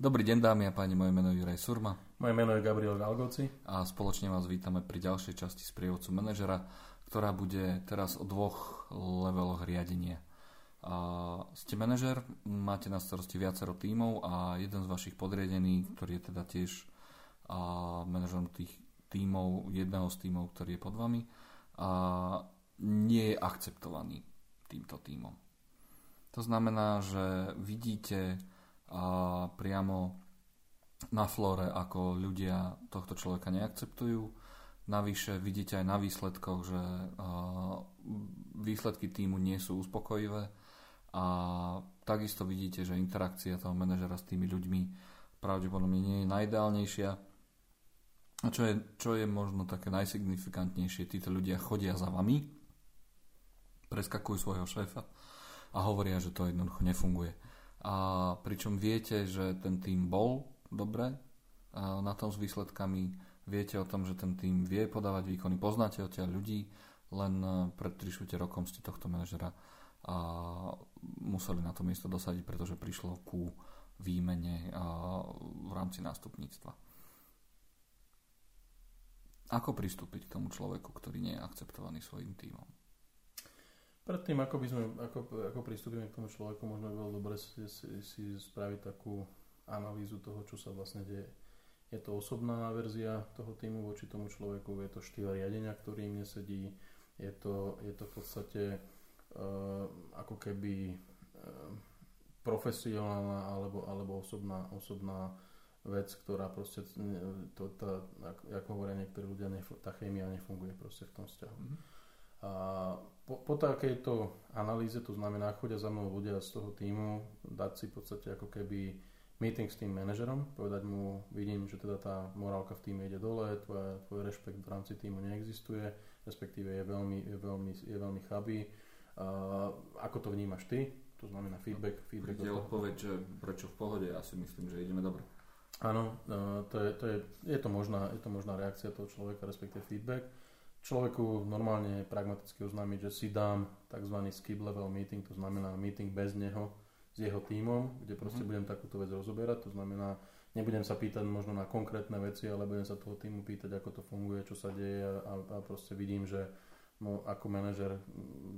Dobrý deň dámy a páni, moje meno je Juraj Surma. Moje meno je Gabriel Galgoci. A spoločne vás vítame pri ďalšej časti z prievodcu manažera, ktorá bude teraz o dvoch leveloch riadenia. A ste manažer, máte na starosti viacero tímov a jeden z vašich podriadených, ktorý je teda tiež a manažerom tých tímov, jedného z tímov, ktorý je pod vami, a nie je akceptovaný týmto tímom. To znamená, že vidíte a priamo na flore, ako ľudia tohto človeka neakceptujú. Navyše vidíte aj na výsledkoch, že výsledky týmu nie sú uspokojivé a takisto vidíte, že interakcia toho manažera s tými ľuďmi pravdepodobne nie je najideálnejšia. A čo je, čo je možno také najsignifikantnejšie, títo ľudia chodia za vami, preskakujú svojho šéfa a hovoria, že to jednoducho nefunguje. A pričom viete, že ten tým bol dobre na tom s výsledkami, viete o tom, že ten tým vie podávať výkony, poznáte odtiaľ ľudí, len pred 3 rokom ste tohto manažera a museli na to miesto dosadiť, pretože prišlo ku výmene v rámci nástupníctva. Ako pristúpiť k tomu človeku, ktorý nie je akceptovaný svojim tímom? Predtým, ako, by sme, ako, ako pristúpime k tomu človeku, možno by bolo dobre si, si, si spraviť takú analýzu toho, čo sa vlastne deje. Je to osobná verzia toho týmu voči tomu človeku, je to štýl riadenia, ktorý im nesedí, je to, je to v podstate uh, ako keby uh, profesionálna alebo, alebo osobná, osobná vec, ktorá proste, to, tá, ako hovoria niektorí ľudia, tá chémia nefunguje proste v tom vzťahu. Mm-hmm. A po, po takejto analýze, to znamená, chodia za mnou ľudia z toho týmu, dať si v podstate ako keby meeting s tým manažerom, povedať mu, vidím, že teda tá morálka v týme ide dole, tvoj, tvoj rešpekt v rámci týmu neexistuje, respektíve je veľmi, je veľmi, je veľmi chabý. Uh, ako to vnímaš ty? To znamená feedback. feedback Je odpoveď, že prečo v pohode, ja si myslím, že ideme dobre. Áno, uh, to, je, to je, je, to možná, je to možná reakcia toho človeka, respektíve feedback. Človeku normálne pragmaticky oznámiť, že si dám tzv. skip level meeting, to znamená meeting bez neho, s jeho tímom, kde proste mm-hmm. budem takúto vec rozoberať. To znamená, nebudem sa pýtať možno na konkrétne veci, ale budem sa toho týmu pýtať, ako to funguje, čo sa deje a, a proste vidím, že no, ako manažer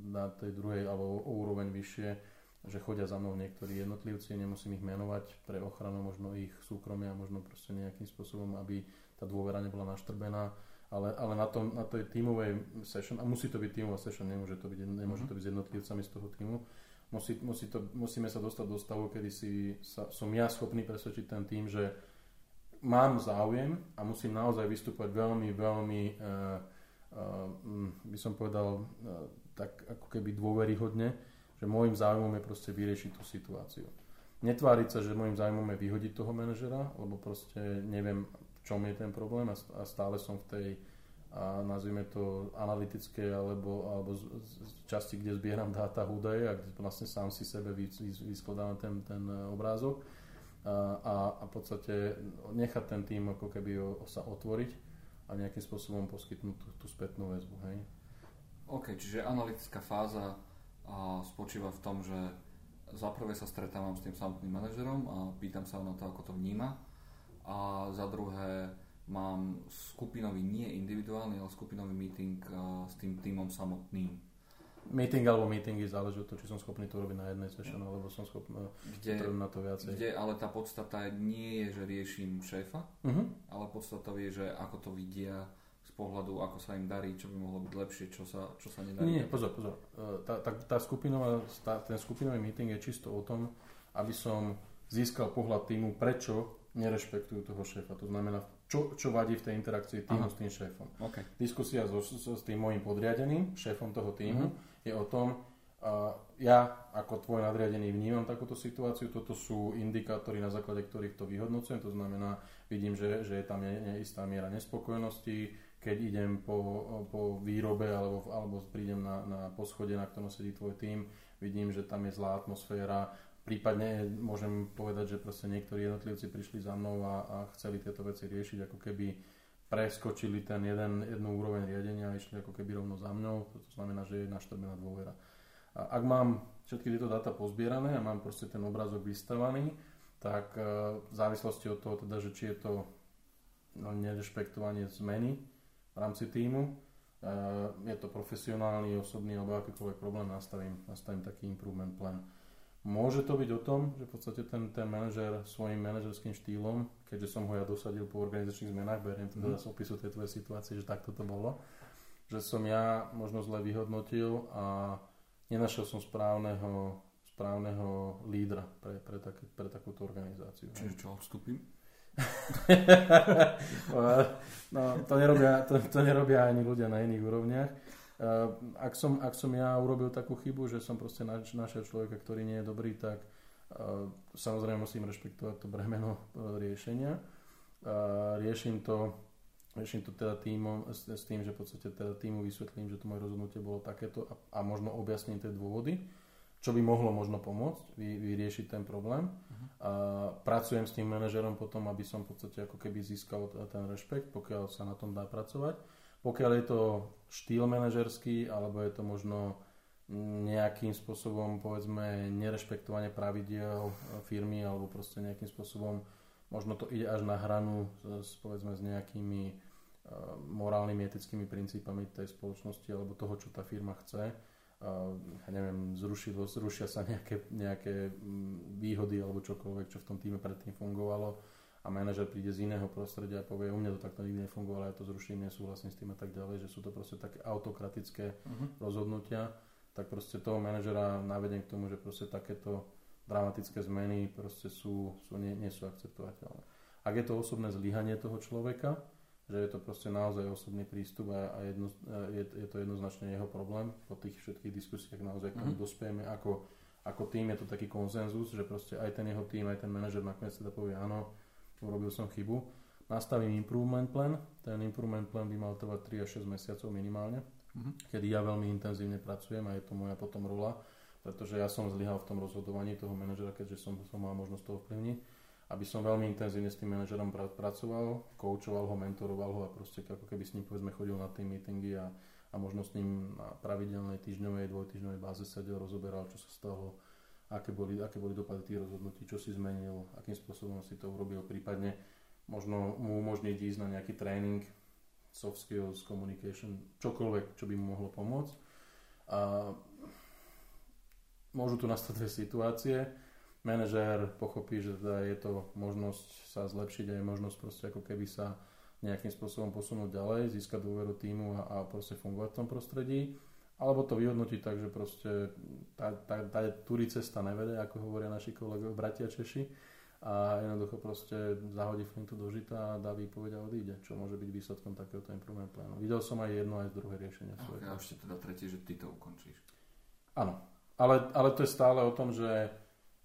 na tej druhej alebo o úroveň vyššie, že chodia za mnou niektorí jednotlivci, nemusím ich menovať pre ochranu možno ich súkromia, možno proste nejakým spôsobom, aby tá dôvera nebola naštrbená, ale, ale na, tom, na tej tímovej session, a musí to byť tímová session, nemôže to byť, nemôže to byť s jednotlivcami z toho týmu, musí, musí to, musíme sa dostať do stavu, kedy si sa, som ja schopný presvedčiť ten tým, že mám záujem a musím naozaj vystúpať veľmi, veľmi, uh, uh, by som povedal, uh, tak ako keby dôveryhodne, že môjim záujmom je proste vyriešiť tú situáciu. Netváriť sa, že môjim záujmom je vyhodiť toho manažera, lebo proste neviem, čom je ten problém a stále som v tej a nazvime to analytické alebo, alebo z, z časti, kde zbieram dáta, údaje a kde vlastne sám si sebe vyskladávam ten, ten e, obrázok a, a, a v podstate nechať ten tým ako keby o, o sa otvoriť a nejakým spôsobom poskytnúť tú, tú spätnú väzbu. Hej? OK, čiže analytická fáza a, spočíva v tom, že za prvé sa stretávam s tým samotným manažerom a pýtam sa na to, ako to vníma a za druhé mám skupinový, nie individuálny, ale skupinový meeting uh, s tým týmom samotným. Meeting alebo meetingy záleží od toho, či som schopný to robiť na jednej session, alebo som schopný kde, na to viacej. Kde, ale tá podstata nie je, že riešim šéfa, uh-huh. ale podstata je, že ako to vidia z pohľadu, ako sa im darí, čo by mohlo byť lepšie, čo sa, čo sa nedarí. Nie, nie, pozor, pozor. E, tá, tá, tá skupinová, tá, ten skupinový meeting je čisto o tom, aby som získal pohľad týmu, prečo nerešpektujú toho šéfa. To znamená, čo, čo vadí v tej interakcii týmu Aha. s tým šéfom. Okay. Diskusia so, so, s tým môjim podriadeným, šéfom toho týmu, uh-huh. je o tom, uh, ja ako tvoj nadriadený vnímam takúto situáciu, toto sú indikátory, na základe ktorých to vyhodnocujem, to znamená, vidím, že, že je tam neistá miera nespokojnosti, keď idem po, po výrobe alebo, alebo prídem na, na poschode, na ktorom sedí tvoj tým, vidím, že tam je zlá atmosféra, Prípadne môžem povedať, že proste niektorí jednotlivci prišli za mnou a, a chceli tieto veci riešiť, ako keby preskočili ten jeden, jednu úroveň riadenia a išli ako keby rovno za mnou. To znamená, že je naštrbená dôvera. A ak mám všetky tieto dáta pozbierané a mám proste ten obrázok vystavaný, tak v závislosti od toho, teda, že či je to no, nerešpektovanie zmeny v rámci týmu, je to profesionálny, osobný alebo akýkoľvek problém, nastavím, nastavím taký improvement plan. Môže to byť o tom, že v podstate ten, ten manažer svojim manažerským štýlom, keďže som ho ja dosadil po organizačných zmenách, beriem to teda z opisu tej tvojej situácie, že takto to bolo, že som ja možno zle vyhodnotil a nenašiel som správneho, správneho lídra pre, pre, tak, pre takúto organizáciu. Čiže čo, odstúpim? no, to, nerobia, to, to nerobia ani ľudia na iných úrovniach. Eh, ak som, ak som ja urobil takú chybu, že som proste našiel človeka, ktorý nie je dobrý, tak uh, samozrejme musím rešpektovať to bremeno uh, riešenia. Uh, riešim to, riešim to teda týmom, s, s tým, že v podstate teda týmu vysvetlím, že to moje rozhodnutie bolo takéto a, a možno objasním tie dôvody, čo by mohlo možno pomôcť vy, vyriešiť ten problém. Uh-huh. A pracujem s tým manažerom potom, aby som v podstate ako keby získal ten rešpekt, pokiaľ sa na tom dá pracovať. Pokiaľ je to štýl manažerský, alebo je to možno nejakým spôsobom, povedzme, nerešpektovanie pravidiel firmy, alebo proste nejakým spôsobom, možno to ide až na hranu s, povedzme, s nejakými uh, morálnymi, etickými princípami tej spoločnosti, alebo toho, čo tá firma chce. Uh, ja neviem, zruši, zrušia sa nejaké, nejaké výhody alebo čokoľvek, čo v tom týme predtým fungovalo a manažer príde z iného prostredia a povie, u mňa to takto nikdy nefungovalo, ja to zruším, nesúhlasím s tým a tak ďalej, že sú to proste také autokratické uh-huh. rozhodnutia, tak proste toho manažera navedem k tomu, že proste takéto dramatické zmeny proste sú, sú nie, nie sú akceptovateľné. Ak je to osobné zlyhanie toho človeka, že je to proste naozaj osobný prístup a, a jedno, je, je to jednoznačne jeho problém, po tých všetkých diskusiách naozaj k tomu uh-huh. dospieme ako, ako tým, je to taký konsenzus, že proste aj ten jeho tým, aj ten manažer nakoniec teda povie áno, urobil som chybu. Nastavím improvement plan. Ten improvement plan by mal trvať 3 až 6 mesiacov minimálne, uh-huh. kedy ja veľmi intenzívne pracujem a je to moja potom rola, pretože ja som zlyhal v tom rozhodovaní toho manažera, keďže som, som mal možnosť to ovplyvniť aby som veľmi intenzívne s tým manažerom pracoval, koučoval ho, mentoroval ho a proste ako keby s ním povedzme chodil na tie meetingy a, a možno s ním na pravidelnej týždňovej, dvojtýždňovej báze sedel, rozoberal, čo sa stalo, aké boli, aké boli dopady tých rozhodnutí, čo si zmenil, akým spôsobom si to urobil, prípadne možno mu umožniť ísť na nejaký tréning, soft skills, communication, čokoľvek, čo by mu mohlo pomôcť. A môžu tu nastať dve situácie. Manažér pochopí, že teda je to možnosť sa zlepšiť a je možnosť proste ako keby sa nejakým spôsobom posunúť ďalej, získať dôveru týmu a, a proste fungovať v tom prostredí alebo to vyhodnotiť tak, že proste tá, tá, tá túri cesta nevede, ako hovoria naši kolegovia, bratia Češi a jednoducho proste zahodí flintu do žita a dá výpoveď a odíde, čo môže byť výsledkom takéhoto improvement plánu. Videl som aj jedno, aj druhé riešenie. Okay, a ešte teda tretie, že ty to ukončíš. Áno, ale, ale to je stále o tom, že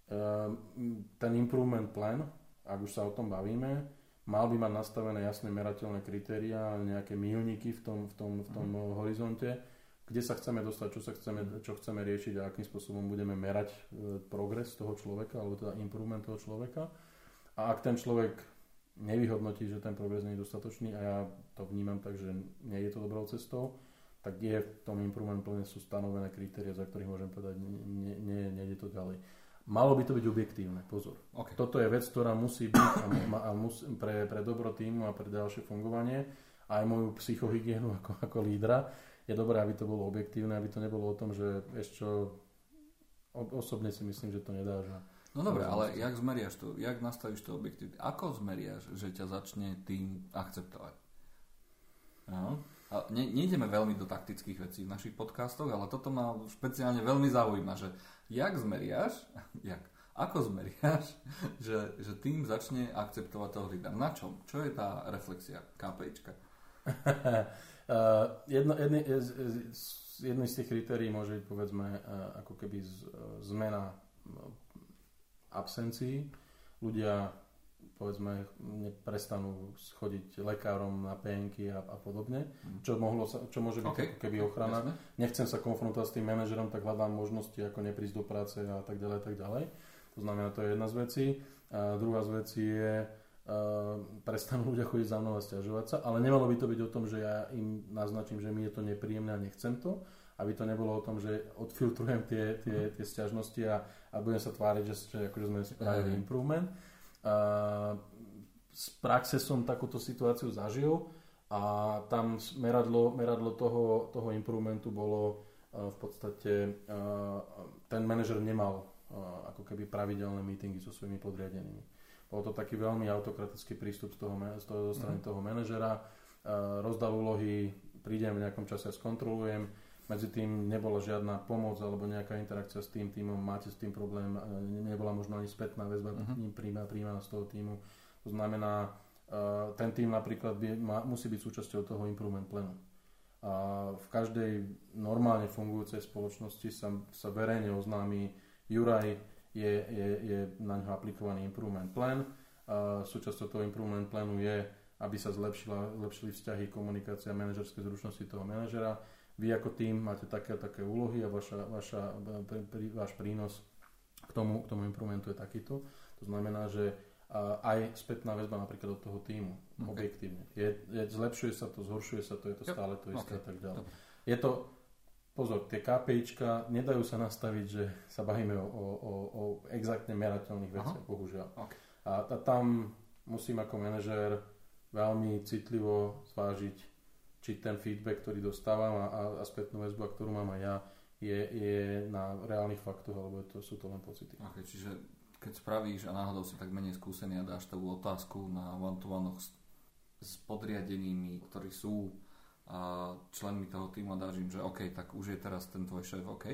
um, ten improvement plan, ak už sa o tom bavíme, mal by mať nastavené jasné merateľné kritéria, nejaké milníky v tom, v tom, v tom mm. horizonte, kde sa chceme dostať, čo, sa chceme, čo chceme riešiť a akým spôsobom budeme merať e, progres toho človeka, alebo teda improvement toho človeka. A ak ten človek nevyhodnotí, že ten progres nie je dostatočný a ja to vnímam tak, že nie je to dobrou cestou, tak je v tom improvement plne sú stanovené kritéria, za ktorých môžem povedať, nie, nie, nie je to ďalej. Malo by to byť objektívne, pozor. Okay. Toto je vec, ktorá musí byť a, a mus, pre, pre dobro týmu a pre ďalšie fungovanie, aj moju psychohygienu ako, ako lídra, je dobré, aby to bolo objektívne, aby to nebolo o tom, že ešte osobne si myslím, že to nedá. Že no dobre, ale jak zmeriaš to, jak nastavíš to objektívne? Ako zmeriaš, že ťa začne tým akceptovať? No. A ne, nejdeme veľmi do taktických vecí v našich podcastoch, ale toto ma špeciálne veľmi zaujíma, že jak zmeriaš, jak, ako zmeriaš, že, že tým začne akceptovať toho lídra. Na čom? Čo je tá reflexia KPIčka? Uh, jedno, jedný, z, z, jedný z tých kritérií môže byť povedzme ako keby z, zmena absencií. Ľudia povedzme prestanú chodiť lekárom na penky a, a podobne, mhm. čo, mohlo sa, čo môže byť okay. ako keby ochrana. Jasne. Nechcem sa konfrontovať s tým manažerom, tak hľadám možnosti, ako neprísť do práce a tak ďalej, tak ďalej. To znamená, to je jedna z vecí. A druhá z vecí je, prestanú ľudia chodiť za mnou a stiažovať sa, ale nemalo by to byť o tom, že ja im naznačím, že mi je to nepríjemné a nechcem to, aby to nebolo o tom, že odfiltrujem tie, tie, tie stiažnosti a, a budem sa tváriť, že, že akože sme spravili improvement, z praxe som takúto situáciu zažil a tam meradlo, meradlo toho, toho improvementu bolo v podstate ten manažer nemal ako keby pravidelné meetingy so svojimi podriadenými. Bol to taký veľmi autokratický prístup z toho, z toho, zo strany mm. toho manažera. Rozdal úlohy, prídem v nejakom čase a skontrolujem. Medzi tým nebola žiadna pomoc alebo nejaká interakcia s tým týmom, máte s tým problém, nebola možno ani spätná väzba mm-hmm. príjma, príjma z toho týmu. To znamená, ten tým napríklad by, má, musí byť súčasťou toho improvement planu. A v každej normálne fungujúcej spoločnosti sa, sa verejne oznámi Juraj je, je, je na ňo aplikovaný improvement plan. A súčasťou toho improvement plánu je, aby sa zlepšila, zlepšili vzťahy, komunikácia, manažerské zručnosti toho manažera. Vy ako tým máte také také úlohy a vaša, vaša, váš prínos k tomu, k tomu improvementu je takýto. To znamená, že aj spätná väzba napríklad od toho týmu, okay. objektívne. Je, je, zlepšuje sa to, zhoršuje sa to, je to stále to isté okay. a tak ďalej. Je to, pozor, tie KPIčka nedajú sa nastaviť, že sa bavíme o, o, o, exaktne merateľných veciach, Aha. bohužiaľ. Okay. A, a tam musím ako manažér veľmi citlivo zvážiť, či ten feedback, ktorý dostávam a, a, a spätnú väzbu, ktorú mám aj ja, je, je na reálnych faktoch, alebo to, sú to len pocity. Okay, čiže keď spravíš a náhodou si tak menej skúsený a dáš tú otázku na one to one s, s podriadenými, ktorí sú a členmi toho týmu a dáš im, že OK, tak už je teraz ten tvoj šéf OK,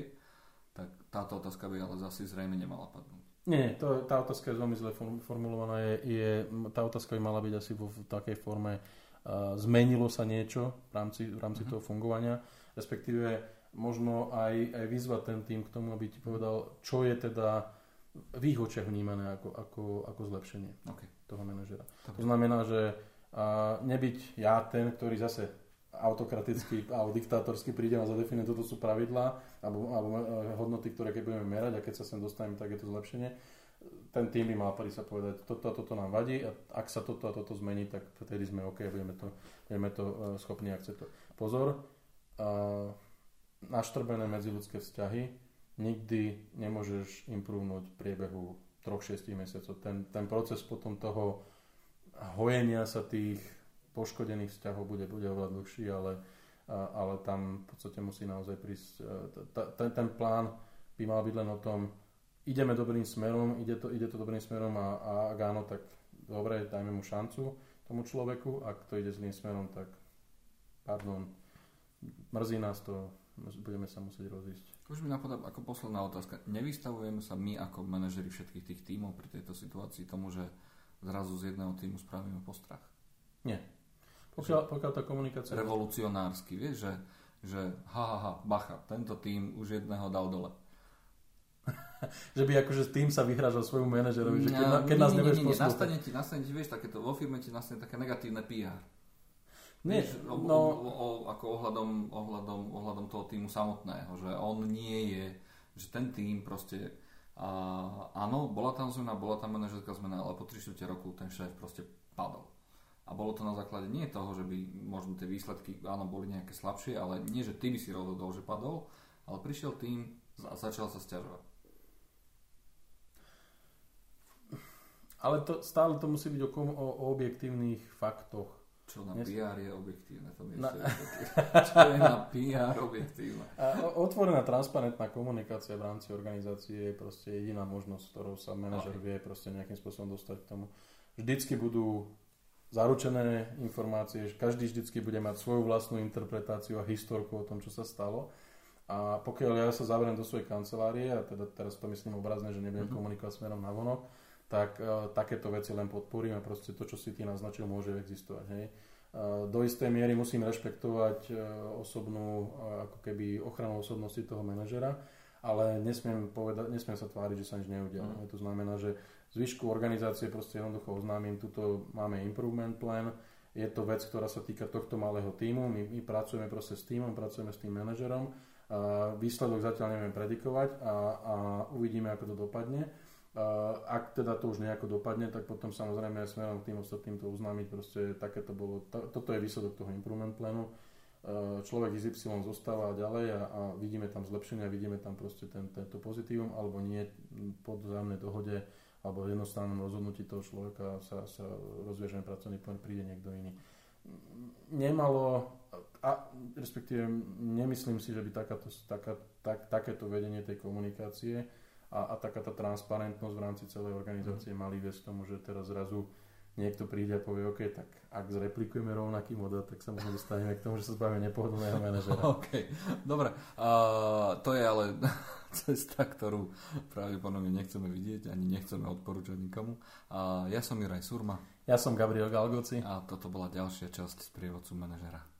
tak táto otázka by ale zase zrejme nemala padnúť. Nie, to, tá otázka je veľmi zle formulovaná. Je, je, tá otázka by mala byť asi vo, v takej forme uh, zmenilo sa niečo v rámci, v rámci uh-huh. toho fungovania, respektíve možno aj, aj vyzvať ten tým k tomu, aby ti povedal, čo je teda v ich očiach vnímané ako, ako, ako zlepšenie okay. toho manažera. To znamená, že uh, nebyť ja ten, ktorý zase autokraticky alebo diktátorsky prídem a zadefinuje, toto sú pravidlá alebo, alebo e, hodnoty, ktoré keď budeme merať a keď sa sem dostaneme, tak je to zlepšenie. Ten tým by mal prísť sa povedať, toto a toto nám vadí a ak sa toto a toto zmení, tak vtedy sme OK, budeme to, budeme to e, schopní akceptovať. Pozor, uh, naštrbené medziludské vzťahy nikdy nemôžeš imprúvnuť v priebehu 3-6 mesiacov. Ten, ten proces potom toho hojenia sa tých poškodených vzťahov bude, bude oveľa dlhší, ale, ale tam v podstate musí naozaj prísť, e, ten, ten plán by mal byť len o tom, ideme dobrým smerom, ide to, ide to dobrým smerom a, a ak áno, tak dobre, dajme mu šancu tomu človeku, ak to ide zlým smerom, tak pardon, mrzí nás to, budeme sa musieť rozísť. Už mi napadá ako posledná otázka. Nevystavujeme sa my ako manažeri všetkých tých tímov pri tejto situácii tomu, že zrazu z jedného týmu spravíme postrach? Nie. Pokiaľ, pokiaľ tá komunikácia... Revolucionársky, vieš, že, že ha, ha, ha, bacha, tento tým už jedného dal dole. že by akože tým sa vyhražal svojmu manažerovi, že keď, keď nás nebudeš nie, nie, nastane ti, nastane ti, vieš, takéto, vo firme ti nastane také negatívne PR. Nie, vieš, o, no... o, o, ako ohľadom, ohľadom, ohľadom toho týmu samotného, že on nie je, že ten tým proste a, áno, bola tam zmena, bola tam manažerská zmena, ale po 3 roku ten šéf proste padol. A bolo to na základe nie toho, že by možno tie výsledky, áno, boli nejaké slabšie, ale nie, že ty by si rozhodol, že padol, ale prišiel tým a začal sa stiažovať. Ale to, stále to musí byť o, o, o objektívnych faktoch. Čo na Nes... PR je objektívne? To mi na... Čo je na PR objektívne? A otvorená, transparentná komunikácia v rámci organizácie je proste jediná možnosť, ktorou sa manažer vie proste nejakým spôsobom dostať k tomu. Vždycky budú zaručené informácie, že každý vždycky bude mať svoju vlastnú interpretáciu a historku o tom, čo sa stalo. A pokiaľ ja sa zavriem do svojej kancelárie, a teda teraz to myslím obrazne, že nebudem mm-hmm. komunikovať smerom na vonok, tak uh, takéto veci len podporím a proste to, čo si ty naznačil, môže existovať. Hej. Uh, do istej miery musím rešpektovať uh, osobnú, uh, ako keby ochranu osobnosti toho manažera, ale nesmiem, povedať, nesmiem sa tváriť, že sa nič neudialo. Mm. To znamená, že zvyšku organizácie proste jednoducho oznámim, tuto máme improvement plan, je to vec, ktorá sa týka tohto malého týmu, my, my pracujeme proste s týmom, pracujeme s tým manažerom, a výsledok zatiaľ neviem predikovať a, a uvidíme, ako to dopadne. A ak teda to už nejako dopadne, tak potom samozrejme aj smerom k tým ostatným to oznámiť, proste také to bolo, to, toto je výsledok toho improvement plánu. Človek XY zostáva ďalej a, a vidíme tam zlepšenia, vidíme tam proste ten, tento pozitívum, alebo nie po vzájomnej dohode alebo v jednostrannom rozhodnutí toho človeka sa, sa rozviežeme pracovný pomer, príde niekto iný. Nemalo, a respektíve nemyslím si, že by takáto, taká, tak, takéto vedenie tej komunikácie a, a taká tá transparentnosť v rámci celej organizácie mm. mali viesť k tomu, že teraz zrazu niekto príde a povie, OK, tak ak zreplikujeme rovnaký model, tak sa možno dostaneme k tomu, že sa zbavíme nepohodlného manažera. OK, dobre. Uh, to je ale cesta, ktorú pravdepodobne nechceme vidieť, ani nechceme odporúčať nikomu. Uh, ja som Juraj Surma. Ja som Gabriel Galgoci. A toto bola ďalšia časť z prievodcu manažera.